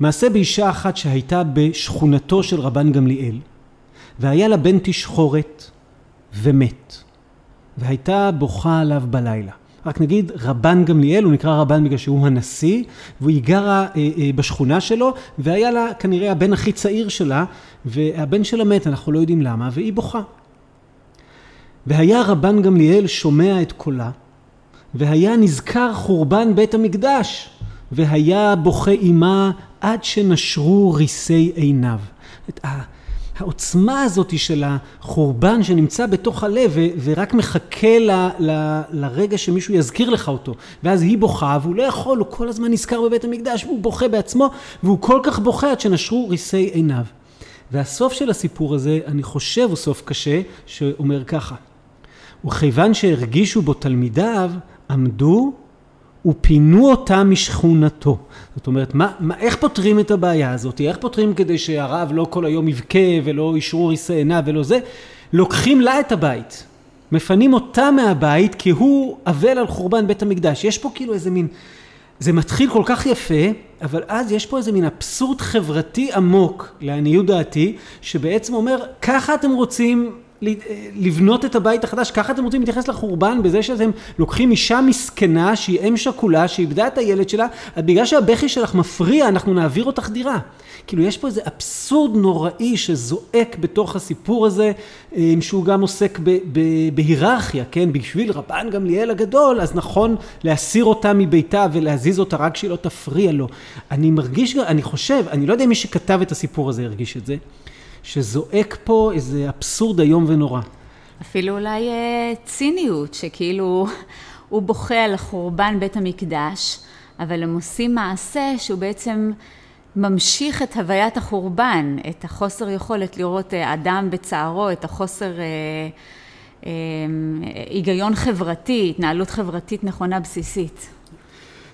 מעשה באישה אחת שהייתה בשכונתו של רבן גמליאל, והיה לה בן תשחורת ומת. והייתה בוכה עליו בלילה. רק נגיד, רבן גמליאל, הוא נקרא רבן בגלל שהוא הנשיא, והיא גרה אה, אה, בשכונה שלו, והיה לה כנראה הבן הכי צעיר שלה, והבן שלה מת, אנחנו לא יודעים למה, והיא בוכה. והיה רבן גמליאל שומע את קולה, והיה נזכר חורבן בית המקדש, והיה בוכה עמה עד שנשרו ריסי עיניו. העוצמה הזאת של החורבן שנמצא בתוך הלב ו- ורק מחכה ל- ל- לרגע שמישהו יזכיר לך אותו ואז היא בוכה והוא לא יכול, הוא כל הזמן נזכר בבית המקדש והוא בוכה בעצמו והוא כל כך בוכה עד שנשרו ריסי עיניו. והסוף של הסיפור הזה, אני חושב הוא סוף קשה, שאומר ככה: וכיוון שהרגישו בו תלמידיו, עמדו ופינו אותה משכונתו. זאת אומרת, מה, מה, איך פותרים את הבעיה הזאת? איך פותרים כדי שהרב לא כל היום יבכה ולא ישרו ריסי עיניו ולא זה? לוקחים לה את הבית. מפנים אותה מהבית כי הוא אבל על חורבן בית המקדש. יש פה כאילו איזה מין... זה מתחיל כל כך יפה, אבל אז יש פה איזה מין אבסורד חברתי עמוק, לעניות דעתי, שבעצם אומר, ככה אתם רוצים לבנות את הבית החדש, ככה אתם רוצים להתייחס לחורבן בזה שאתם לוקחים אישה מסכנה שהיא אם שכולה, שאיבדה את הילד שלה, אז בגלל שהבכי שלך מפריע, אנחנו נעביר אותך דירה. כאילו יש פה איזה אבסורד נוראי שזועק בתוך הסיפור הזה, אה, שהוא גם עוסק בהיררכיה, כן? בשביל רבן גמליאל הגדול, אז נכון להסיר אותה מביתה ולהזיז אותה רק שהיא לא תפריע לו. אני מרגיש, אני חושב, אני לא יודע אם מי שכתב את הסיפור הזה הרגיש את זה. שזועק פה איזה אבסורד איום ונורא. אפילו אולי אה, ציניות, שכאילו הוא בוכה על חורבן בית המקדש, אבל הם עושים מעשה שהוא בעצם ממשיך את הוויית החורבן, את החוסר יכולת לראות אה, אדם בצערו, את החוסר אה, אה, היגיון חברתי, התנהלות חברתית נכונה בסיסית.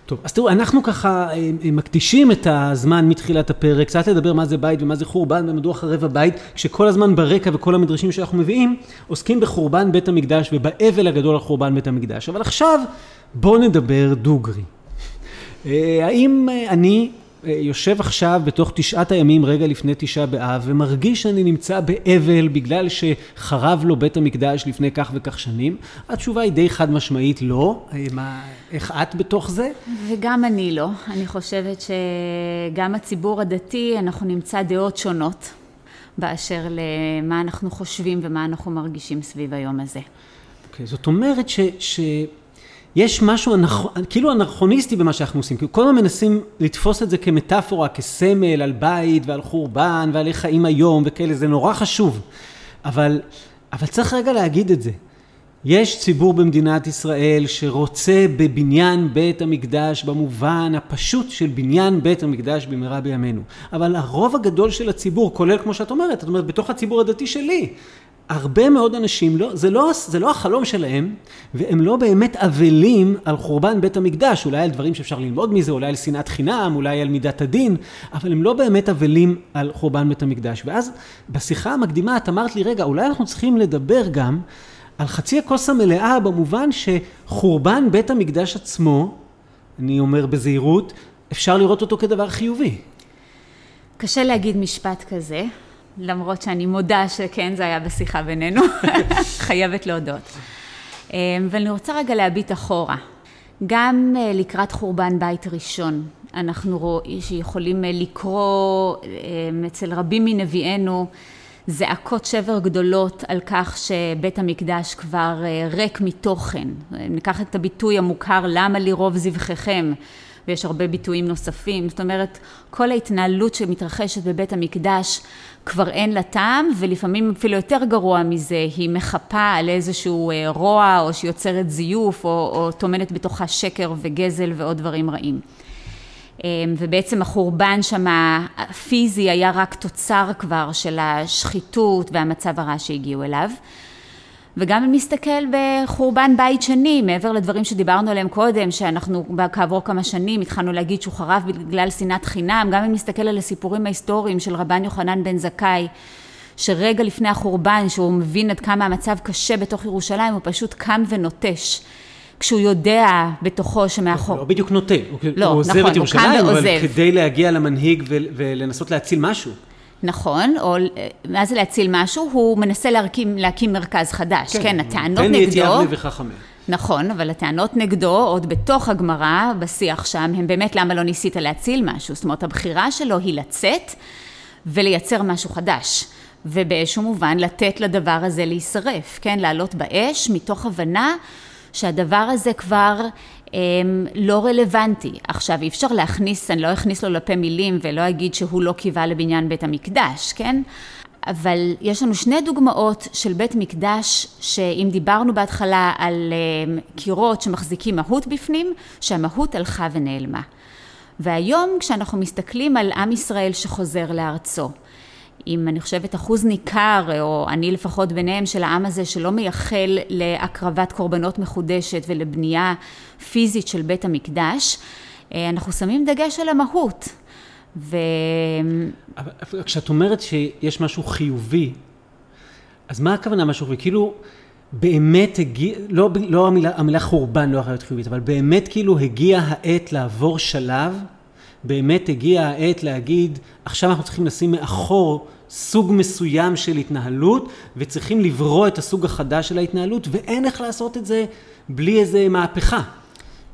טוב, אז תראו, אנחנו ככה אה, אה, מקדישים את הזמן מתחילת הפרק, קצת לדבר מה זה בית ומה זה חורבן ומדוע חרב הבית, כשכל הזמן ברקע וכל המדרשים שאנחנו מביאים עוסקים בחורבן בית המקדש ובאבל הגדול על חורבן בית המקדש. אבל עכשיו בואו נדבר דוגרי. אה, האם אני יושב עכשיו בתוך תשעת הימים רגע לפני תשעה באב ומרגיש שאני נמצא באבל בגלל שחרב לו בית המקדש לפני כך וכך שנים? התשובה היא די חד משמעית לא. מה, איך את בתוך זה? וגם אני לא. אני חושבת שגם הציבור הדתי, אנחנו נמצא דעות שונות באשר למה אנחנו חושבים ומה אנחנו מרגישים סביב היום הזה. אוקיי, okay, זאת אומרת ש... ש... יש משהו אנכ... כאילו אנכרוניסטי במה שאנחנו עושים, כי כל הזמן מנסים לתפוס את זה כמטאפורה, כסמל על בית ועל חורבן ועל איך חיים היום וכאלה, זה נורא חשוב. אבל, אבל צריך רגע להגיד את זה. יש ציבור במדינת ישראל שרוצה בבניין בית המקדש במובן הפשוט של בניין בית המקדש במהרה בימינו. אבל הרוב הגדול של הציבור, כולל כמו שאת אומרת, את אומרת בתוך הציבור הדתי שלי, הרבה מאוד אנשים, לא, זה, לא, זה לא החלום שלהם, והם לא באמת אבלים על חורבן בית המקדש, אולי על דברים שאפשר ללמוד מזה, אולי על שנאת חינם, אולי על מידת הדין, אבל הם לא באמת אבלים על חורבן בית המקדש. ואז בשיחה המקדימה את אמרת לי, רגע, אולי אנחנו צריכים לדבר גם על חצי הכוס המלאה, במובן שחורבן בית המקדש עצמו, אני אומר בזהירות, אפשר לראות אותו כדבר חיובי. קשה להגיד משפט כזה, למרות שאני מודה שכן, זה היה בשיחה בינינו, חייבת להודות. אמ, ואני רוצה רגע להביט אחורה. גם אה, לקראת חורבן בית ראשון, אנחנו רואים שיכולים אה, לקרוא אמ, אצל רבים מנביאינו זעקות שבר גדולות על כך שבית המקדש כבר אה, ריק מתוכן. ניקח את הביטוי המוכר, למה לי רוב זבחיכם? ויש הרבה ביטויים נוספים. זאת אומרת, כל ההתנהלות שמתרחשת בבית המקדש כבר אין לה טעם, ולפעמים אפילו יותר גרוע מזה, היא מחפה על איזשהו אה, רוע, או שיוצרת זיוף, או, או טומנת בתוכה שקר וגזל ועוד דברים רעים. אה, ובעצם החורבן שם הפיזי היה רק תוצר כבר של השחיתות והמצב הרע שהגיעו אליו. וגם אם נסתכל בחורבן בית שני, מעבר לדברים שדיברנו עליהם קודם, שאנחנו כעבור כמה שנים התחלנו להגיד שהוא חרב בגלל שנאת חינם, גם אם נסתכל על הסיפורים ההיסטוריים של רבן יוחנן בן זכאי, שרגע לפני החורבן, שהוא מבין עד כמה המצב קשה בתוך ירושלים, הוא פשוט קם ונוטש. כשהוא יודע בתוכו שמאחור... לא בדיוק נוטה, לא, הוא עוזב נכון, את ירושלים, אבל כדי להגיע למנהיג ולנסות להציל משהו. נכון, או מה זה להציל משהו? הוא מנסה להקים, להקים מרכז חדש. כן, כן הטענות נגדו... תן לי את יבנה וחכמיה. נכון, אבל הטענות נגדו, עוד בתוך הגמרא, בשיח שם, הם באמת למה לא ניסית להציל משהו. זאת אומרת, הבחירה שלו היא לצאת ולייצר משהו חדש. ובאיזשהו מובן לתת לדבר הזה להישרף, כן? לעלות באש מתוך הבנה שהדבר הזה כבר לא רלוונטי. עכשיו, אי אפשר להכניס, אני לא אכניס לו לפה מילים ולא אגיד שהוא לא קיווה לבניין בית המקדש, כן? אבל יש לנו שני דוגמאות של בית מקדש, שאם דיברנו בהתחלה על קירות שמחזיקים מהות בפנים, שהמהות הלכה ונעלמה. והיום כשאנחנו מסתכלים על עם ישראל שחוזר לארצו, עם אני חושבת אחוז ניכר, או אני לפחות ביניהם, של העם הזה שלא מייחל להקרבת קורבנות מחודשת ולבנייה פיזית של בית המקדש, אה, אנחנו שמים דגש על המהות. ו... כשאת אומרת שיש משהו חיובי, אז מה הכוונה משהו חיובי? כאילו באמת הגיע, לא, לא המילה, המילה חורבן לא יכולה להיות חיובית, אבל באמת כאילו הגיע העת לעבור שלב באמת הגיעה העת להגיד, עכשיו אנחנו צריכים לשים מאחור סוג מסוים של התנהלות, וצריכים לברוא את הסוג החדש של ההתנהלות, ואין איך לעשות את זה בלי איזה מהפכה.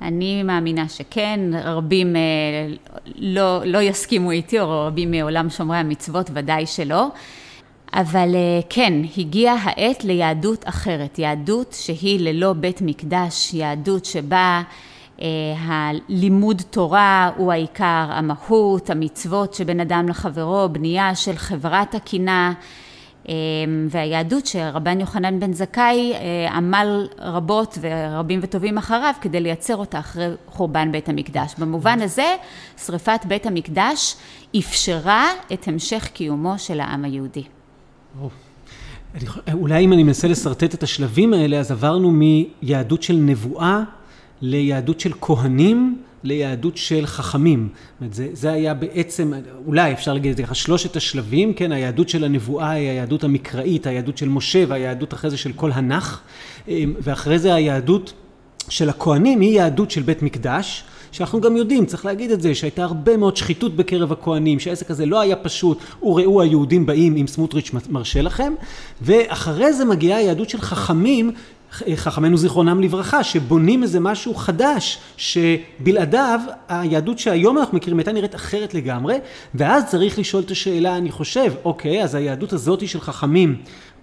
אני מאמינה שכן, רבים אה, לא, לא יסכימו איתי, או רבים מעולם שומרי המצוות ודאי שלא. אבל אה, כן, הגיעה העת ליהדות אחרת, יהדות שהיא ללא בית מקדש, יהדות שבה הלימוד תורה הוא העיקר, המהות, המצוות שבין אדם לחברו, בנייה של חברת הקינה אה, והיהדות שרבן יוחנן בן זכאי אה, עמל רבות ורבים וטובים אחריו כדי לייצר אותה אחרי חורבן בית המקדש. במובן הזה שריפת בית המקדש אפשרה את המשך קיומו של העם היהודי. אולי אם אני מנסה לשרטט את השלבים האלה, אז עברנו מיהדות של נבואה ליהדות של כהנים, ליהדות של חכמים. זה, זה היה בעצם, אולי אפשר להגיד את זה ככה, שלושת השלבים, כן, היהדות של הנבואה היא היהדות המקראית, היהדות של משה והיהדות אחרי זה של כל הנח, אמ, ואחרי זה היהדות של הכהנים היא יהדות של בית מקדש. שאנחנו גם יודעים, צריך להגיד את זה, שהייתה הרבה מאוד שחיתות בקרב הכהנים, שהעסק הזה לא היה פשוט, וראו היהודים באים אם סמוטריץ' מרשה לכם, ואחרי זה מגיעה היהדות של חכמים, חכמינו זיכרונם לברכה, שבונים איזה משהו חדש, שבלעדיו היהדות שהיום אנחנו מכירים הייתה נראית אחרת לגמרי, ואז צריך לשאול את השאלה, אני חושב, אוקיי, אז היהדות הזאת של חכמים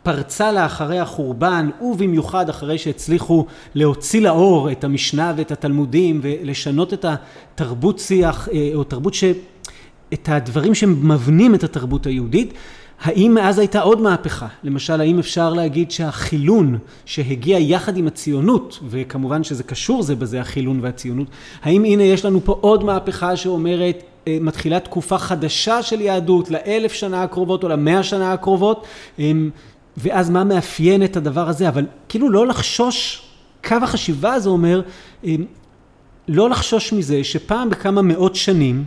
פרצה לה אחרי החורבן, ובמיוחד אחרי שהצליחו להוציא לאור את המשנה ואת התלמודים, ולשנות את התרבות שיח, אה, או תרבות ש... את הדברים שמבנים את התרבות היהודית. האם מאז הייתה עוד מהפכה? למשל, האם אפשר להגיד שהחילון שהגיע יחד עם הציונות, וכמובן שזה קשור זה בזה, החילון והציונות, האם הנה יש לנו פה עוד מהפכה שאומרת, אה, מתחילה תקופה חדשה של יהדות לאלף שנה הקרובות או למאה שנה הקרובות? ואז מה מאפיין את הדבר הזה, אבל כאילו לא לחשוש, קו החשיבה הזה אומר, לא לחשוש מזה שפעם בכמה מאות שנים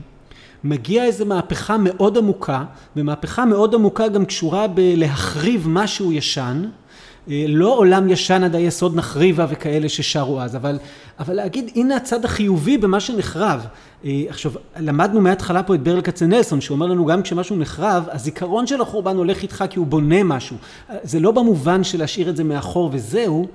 מגיעה איזו מהפכה מאוד עמוקה, ומהפכה מאוד עמוקה גם קשורה בלהחריב משהו ישן, אה, לא עולם ישן עד היסוד נחריבה וכאלה ששרו אז, אבל, אבל להגיד הנה הצד החיובי במה שנחרב. אה, עכשיו, למדנו מההתחלה פה את ברל כצנלסון, שאומר לנו גם כשמשהו נחרב, הזיכרון של החורבן הולך איתך כי הוא בונה משהו. זה לא במובן של להשאיר את זה מאחור וזהו,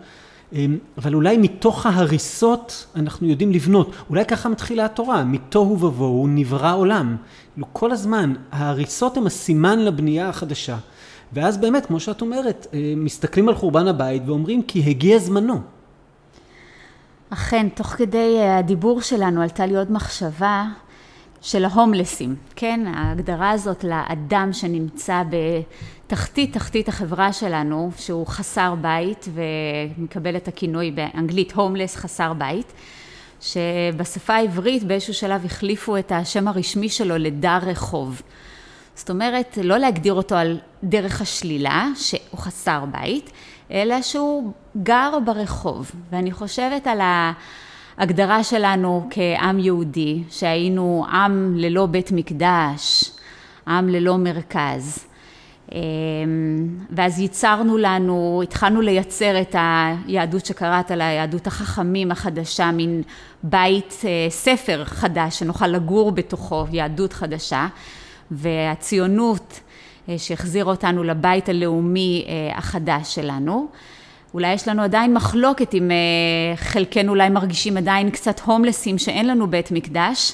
אבל אולי מתוך ההריסות אנחנו יודעים לבנות. אולי ככה מתחילה התורה, מתוהו ובוהו נברא עולם. כל הזמן, ההריסות הן הסימן לבנייה החדשה. ואז באמת, כמו שאת אומרת, אה, מסתכלים על חורבן הבית ואומרים כי הגיע זמנו. אכן, תוך כדי אה, הדיבור שלנו עלתה לי עוד מחשבה של ההומלסים, כן? ההגדרה הזאת לאדם שנמצא בתחתית תחתית החברה שלנו, שהוא חסר בית ומקבל את הכינוי באנגלית הומלס חסר בית, שבשפה העברית באיזשהו שלב החליפו את השם הרשמי שלו לדר רחוב. זאת אומרת, לא להגדיר אותו על דרך השלילה, שהוא חסר בית, אלא שהוא גר ברחוב. ואני חושבת על ההגדרה שלנו כעם יהודי, שהיינו עם ללא בית מקדש, עם ללא מרכז. אמ, ואז ייצרנו לנו, התחלנו לייצר את היהדות שקראת לה, יהדות החכמים החדשה, מין בית, אה, ספר חדש שנוכל לגור בתוכו, יהדות חדשה. והציונות אה, שהחזירה אותנו לבית הלאומי אה, החדש שלנו. אולי יש לנו עדיין מחלוקת אם אה, חלקנו אולי מרגישים עדיין קצת הומלסים שאין לנו בית מקדש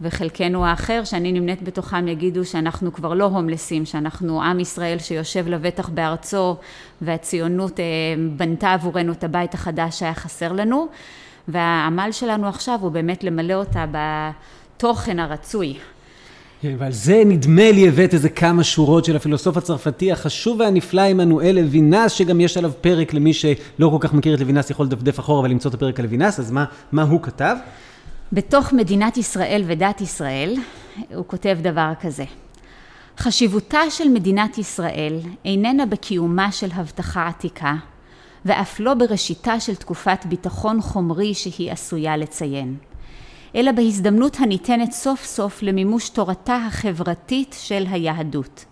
וחלקנו האחר שאני נמנית בתוכם יגידו שאנחנו כבר לא הומלסים, שאנחנו עם ישראל שיושב לבטח בארצו והציונות בנתה עבורנו את הבית החדש שהיה חסר לנו והעמל שלנו עכשיו הוא באמת למלא אותה בתוכן הרצוי. כן, ועל זה נדמה לי הבאת איזה כמה שורות של הפילוסוף הצרפתי החשוב והנפלא עמנואל לוינס, שגם יש עליו פרק למי שלא כל כך מכיר את לוינס יכול לדפדף אחורה ולמצוא את הפרק על לוינס, אז מה, מה הוא כתב? בתוך מדינת ישראל ודת ישראל, הוא כותב דבר כזה: חשיבותה של מדינת ישראל איננה בקיומה של הבטחה עתיקה, ואף לא בראשיתה של תקופת ביטחון חומרי שהיא עשויה לציין. אלא בהזדמנות הניתנת סוף סוף למימוש תורתה החברתית של היהדות.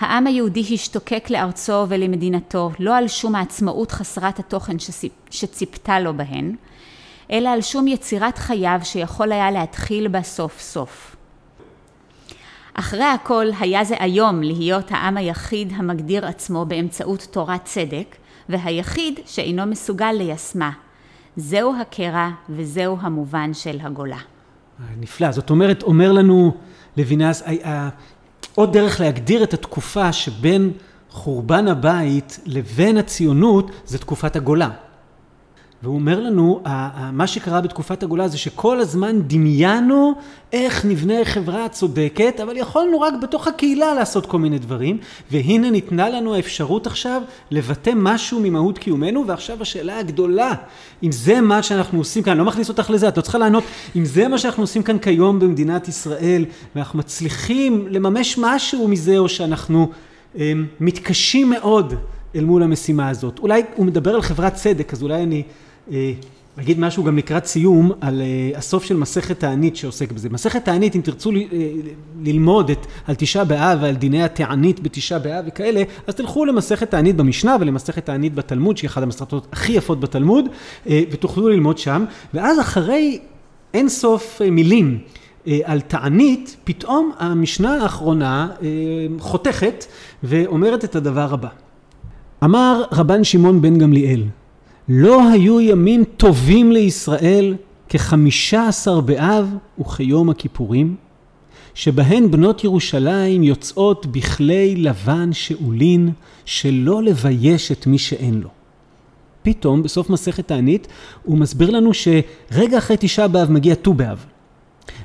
העם היהודי השתוקק לארצו ולמדינתו לא על שום העצמאות חסרת התוכן שציפתה לו בהן, אלא על שום יצירת חייו שיכול היה להתחיל בה סוף סוף. אחרי הכל היה זה היום להיות העם היחיד המגדיר עצמו באמצעות תורת צדק, והיחיד שאינו מסוגל ליישמה, זהו הקרע וזהו המובן של הגולה. נפלא. זאת אומרת, אומר לנו לוינס, עוד דרך להגדיר את התקופה שבין חורבן הבית לבין הציונות, זה תקופת הגולה. והוא אומר לנו, מה שקרה בתקופת הגולה זה שכל הזמן דמיינו איך נבנה חברה צודקת, אבל יכולנו רק בתוך הקהילה לעשות כל מיני דברים, והנה ניתנה לנו האפשרות עכשיו לבטא משהו ממהות קיומנו, ועכשיו השאלה הגדולה, אם זה מה שאנחנו עושים כאן, אני לא מכניס אותך לזה, את לא צריכה לענות, אם זה מה שאנחנו עושים כאן כיום במדינת ישראל, ואנחנו מצליחים לממש משהו מזה, או שאנחנו אה, מתקשים מאוד אל מול המשימה הזאת. אולי הוא מדבר על חברת צדק, אז אולי אני... אה, אגיד משהו גם לקראת סיום על uh, הסוף של מסכת תענית שעוסק בזה. מסכת תענית, אם תרצו uh, ללמוד את, על תשעה באב ועל דיני התענית בתשעה באב וכאלה, אז תלכו למסכת תענית במשנה ולמסכת תענית בתלמוד, שהיא אחת המסכתות הכי יפות בתלמוד, ותוכלו ללמוד שם. ואז אחרי אין סוף מילים על תענית, פתאום המשנה האחרונה חותכת ואומרת את הדבר הבא. אמר רבן שמעון בן גמליאל, לא היו ימים טובים לישראל כחמישה עשר באב וכיום הכיפורים, שבהן בנות ירושלים יוצאות בכלי לבן שאולין, שלא לבייש את מי שאין לו. פתאום, בסוף מסכת תענית, הוא מסביר לנו שרגע אחרי תשעה באב מגיע ט"ו באב.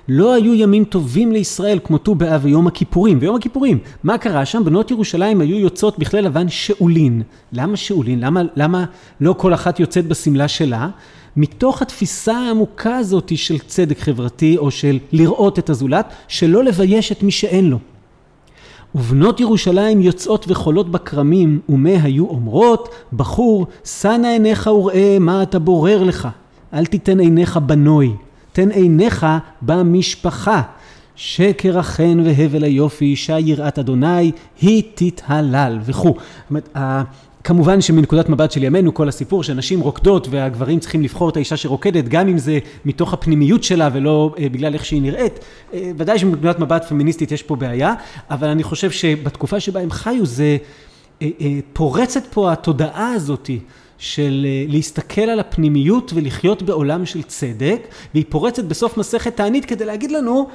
לא היו ימים טובים לישראל כמו ט"ו באב ויום הכיפורים. ויום הכיפורים, מה קרה שם? בנות ירושלים היו יוצאות בכלי לבן שאולין. למה שאולין? למה, למה לא כל אחת יוצאת בשמלה שלה? מתוך התפיסה העמוקה הזאת של צדק חברתי, או של לראות את הזולת, שלא לבייש את מי שאין לו. ובנות ירושלים יוצאות וחולות בכרמים, ומה היו אומרות, בחור, שא נא עיניך וראה מה אתה בורר לך. אל תיתן עיניך בנוי, תן עיניך במשפחה. שקר החן והבל היופי, אישה יראת אדוני, היא תתהלל וכו'. כמובן שמנקודת מבט של ימינו כל הסיפור שנשים רוקדות והגברים צריכים לבחור את האישה שרוקדת גם אם זה מתוך הפנימיות שלה ולא אה, בגלל איך שהיא נראית אה, ודאי שמנקודת מבט פמיניסטית יש פה בעיה אבל אני חושב שבתקופה שבה הם חיו זה אה, פורצת פה התודעה הזאתי של להסתכל על הפנימיות ולחיות בעולם של צדק והיא פורצת בסוף מסכת תענית כדי להגיד לנו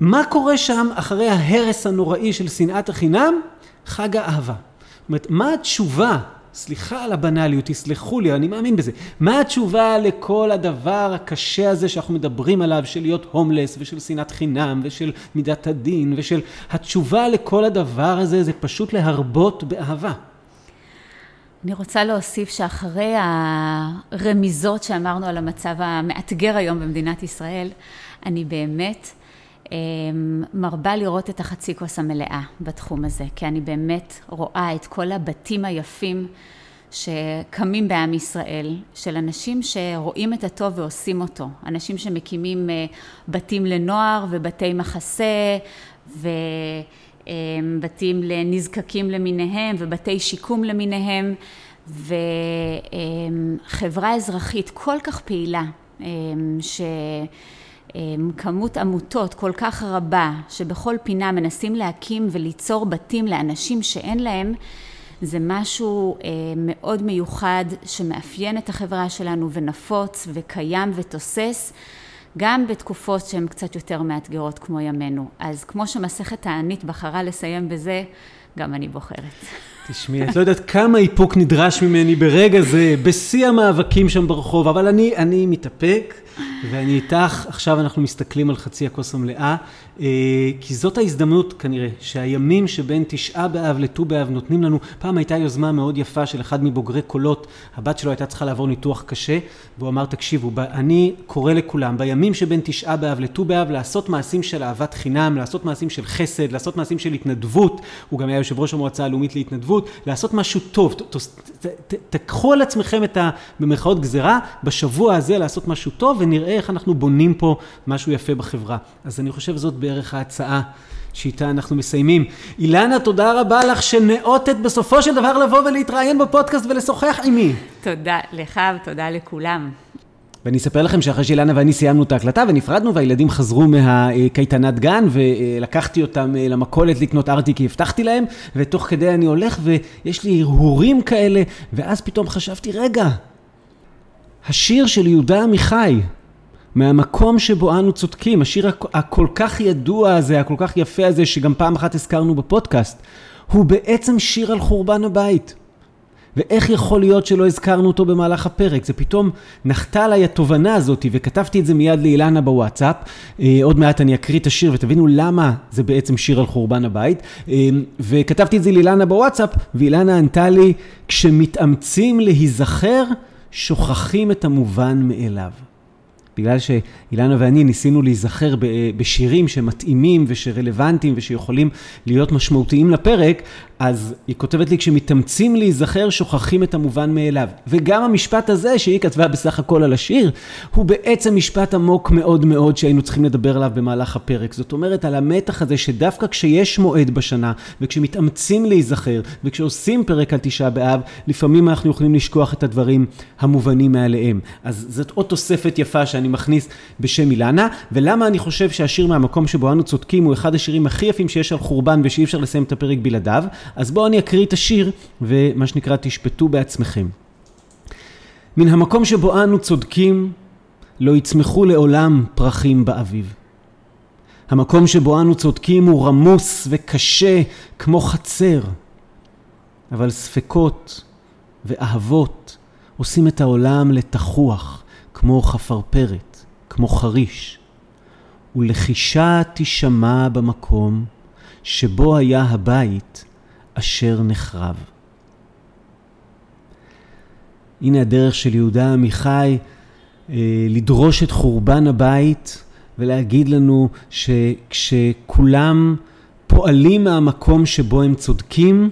מה קורה שם אחרי ההרס הנוראי של שנאת החינם? חג האהבה. זאת אומרת, מה התשובה סליחה על הבנאליות, תסלחו לי, אני מאמין בזה. מה התשובה לכל הדבר הקשה הזה שאנחנו מדברים עליו, של להיות הומלס, ושל שנאת חינם, ושל מידת הדין, ושל... התשובה לכל הדבר הזה זה פשוט להרבות באהבה. אני רוצה להוסיף שאחרי הרמיזות שאמרנו על המצב המאתגר היום במדינת ישראל, אני באמת אמ, מרבה לראות את החצי כוס המלאה בתחום הזה, כי אני באמת רואה את כל הבתים היפים שקמים בעם ישראל, של אנשים שרואים את הטוב ועושים אותו, אנשים שמקימים אה, בתים לנוער ובתי מחסה ובתים לנזקקים למיניהם ובתי שיקום למיניהם וחברה אזרחית כל כך פעילה אמ, ש... אמ, עמותות כל כך רבה שבכל פינה מנסים להקים וליצור בתים לאנשים שאין להם זה משהו מאוד מיוחד שמאפיין את החברה שלנו ונפוץ וקיים ותוסס גם בתקופות שהן קצת יותר מאתגרות כמו ימינו. אז כמו שמסכת תענית בחרה לסיים בזה, גם אני בוחרת. תשמעי, את לא יודעת כמה איפוק נדרש ממני ברגע זה, בשיא המאבקים שם ברחוב, אבל אני, אני מתאפק. ואני איתך, עכשיו אנחנו מסתכלים על חצי הכוס המלאה, אה, כי זאת ההזדמנות כנראה, שהימים שבין תשעה באב לט"ו באב נותנים לנו, פעם הייתה יוזמה מאוד יפה של אחד מבוגרי קולות, הבת שלו הייתה צריכה לעבור ניתוח קשה, והוא אמר, תקשיבו, אני קורא לכולם, בימים שבין תשעה באב לט"ו באב, לעשות מעשים של אהבת חינם, לעשות מעשים של חסד, לעשות מעשים של התנדבות, הוא גם היה יושב ראש המועצה הלאומית להתנדבות, לעשות משהו טוב, תקחו על עצמכם את ה... במרכאות גזרה, בשבוע הזה לעשות משהו טוב, ונראה איך אנחנו בונים פה משהו יפה בחברה. אז אני חושב זאת בערך ההצעה שאיתה אנחנו מסיימים. אילנה, תודה רבה לך שנאותת בסופו של דבר לבוא ולהתראיין בפודקאסט ולשוחח עימי. תודה לך ותודה לכולם. ואני אספר לכם שאחרי שאילנה ואני סיימנו את ההקלטה ונפרדנו והילדים חזרו מהקייטנת גן ולקחתי אותם למכולת לקנות ארטי כי הבטחתי להם ותוך כדי אני הולך ויש לי הרהורים כאלה ואז פתאום חשבתי רגע, השיר של יהודה עמיחי מהמקום שבו אנו צודקים, השיר הכל כך ידוע הזה, הכל כך יפה הזה, שגם פעם אחת הזכרנו בפודקאסט, הוא בעצם שיר על חורבן הבית. ואיך יכול להיות שלא הזכרנו אותו במהלך הפרק? זה פתאום נחתה עליי התובנה הזאת, וכתבתי את זה מיד לאילנה בוואטסאפ. אה, עוד מעט אני אקריא את השיר ותבינו למה זה בעצם שיר על חורבן הבית. אה, וכתבתי את זה לאילנה בוואטסאפ, ואילנה ענתה לי, כשמתאמצים להיזכר, שוכחים את המובן מאליו. בגלל שאילנה ואני ניסינו להיזכר בשירים שמתאימים ושרלוונטיים ושיכולים להיות משמעותיים לפרק, אז היא כותבת לי, כשמתאמצים להיזכר, שוכחים את המובן מאליו. וגם המשפט הזה, שהיא כתבה בסך הכל על השיר, הוא בעצם משפט עמוק מאוד מאוד שהיינו צריכים לדבר עליו במהלך הפרק. זאת אומרת, על המתח הזה שדווקא כשיש מועד בשנה, וכשמתאמצים להיזכר, וכשעושים פרק על תשעה באב, לפעמים אנחנו יכולים לשכוח את הדברים המובנים מעליהם. אז זאת עוד תוספת יפה שאני מכניס בשם אילנה, ולמה אני חושב שהשיר מהמקום שבו אנו צודקים הוא אחד השירים הכי יפים שיש על חורבן ושאי אפשר לסיים את הפרק בלעדיו. אז בואו אני אקריא את השיר, ומה שנקרא, תשפטו בעצמכם. מן המקום שבו אנו צודקים, לא יצמחו לעולם פרחים באביב. המקום שבו אנו צודקים הוא רמוס וקשה כמו חצר, אבל ספקות ואהבות עושים את העולם לתחוח כמו חפרפרת, כמו חריש, ולחישה תישמע במקום שבו היה הבית אשר נחרב. הנה הדרך של יהודה עמיחי אה, לדרוש את חורבן הבית ולהגיד לנו שכשכולם פועלים מהמקום שבו הם צודקים,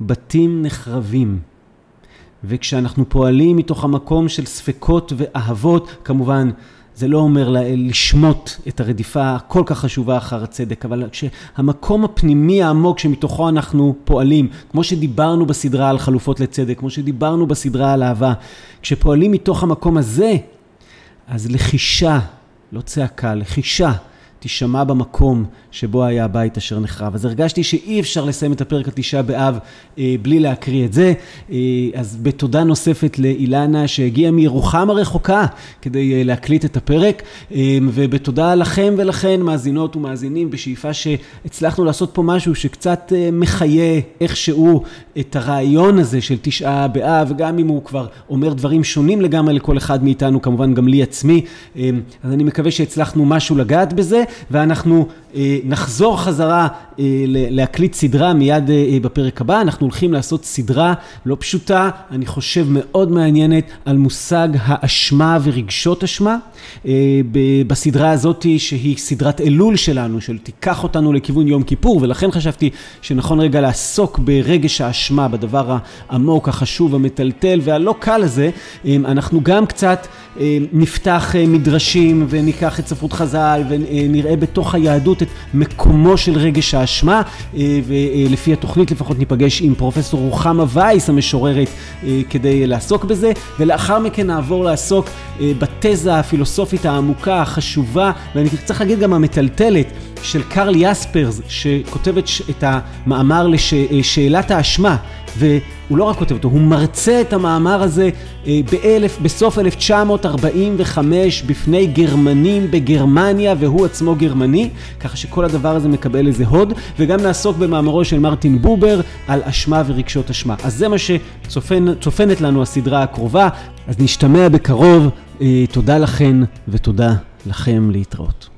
בתים נחרבים. וכשאנחנו פועלים מתוך המקום של ספקות ואהבות, כמובן זה לא אומר לשמוט את הרדיפה הכל כך חשובה אחר הצדק, אבל כשהמקום הפנימי העמוק שמתוכו אנחנו פועלים, כמו שדיברנו בסדרה על חלופות לצדק, כמו שדיברנו בסדרה על אהבה, כשפועלים מתוך המקום הזה, אז לחישה, לא צעקה, לחישה, תישמע במקום שבו היה הבית אשר נחרב. אז הרגשתי שאי אפשר לסיים את הפרק על תשעה באב אה, בלי להקריא את זה. אה, אז בתודה נוספת לאילנה שהגיעה מירוחם הרחוקה כדי אה, להקליט את הפרק, אה, ובתודה לכם ולכן, מאזינות ומאזינים, בשאיפה שהצלחנו לעשות פה משהו שקצת אה, מחיה איכשהו את הרעיון הזה של תשעה באב, גם אם הוא כבר אומר דברים שונים לגמרי לכל אחד מאיתנו, כמובן גם לי עצמי. אה, אז אני מקווה שהצלחנו משהו לגעת בזה, ואנחנו נחזור חזרה אה, להקליט סדרה מיד אה, בפרק הבא. אנחנו הולכים לעשות סדרה לא פשוטה, אני חושב מאוד מעניינת, על מושג האשמה ורגשות אשמה. בסדרה הזאת, שהיא סדרת אלול שלנו, של תיקח אותנו לכיוון יום כיפור, ולכן חשבתי שנכון רגע לעסוק ברגש האשמה, בדבר העמוק, החשוב, המטלטל והלא קל הזה. אנחנו גם קצת נפתח מדרשים וניקח את ספרות חז"ל ונראה בתוך היהדות את מקומו של רגש האשמה, אה, ולפי התוכנית לפחות ניפגש עם פרופסור רוחמה וייס המשוררת אה, כדי לעסוק בזה, ולאחר מכן נעבור לעסוק אה, בתזה הפילוסופית העמוקה, החשובה, ואני צריך להגיד גם המטלטלת. של קרל יספרס, שכותבת את המאמר לשאלת האשמה, והוא לא רק כותב אותו, הוא מרצה את המאמר הזה אה, באלף, בסוף 1945 בפני גרמנים בגרמניה, והוא עצמו גרמני, ככה שכל הדבר הזה מקבל איזה הוד, וגם נעסוק במאמרו של מרטין בובר על אשמה ורגשות אשמה. אז זה מה שצופנת לנו הסדרה הקרובה, אז נשתמע בקרוב, אה, תודה לכן ותודה לכם להתראות.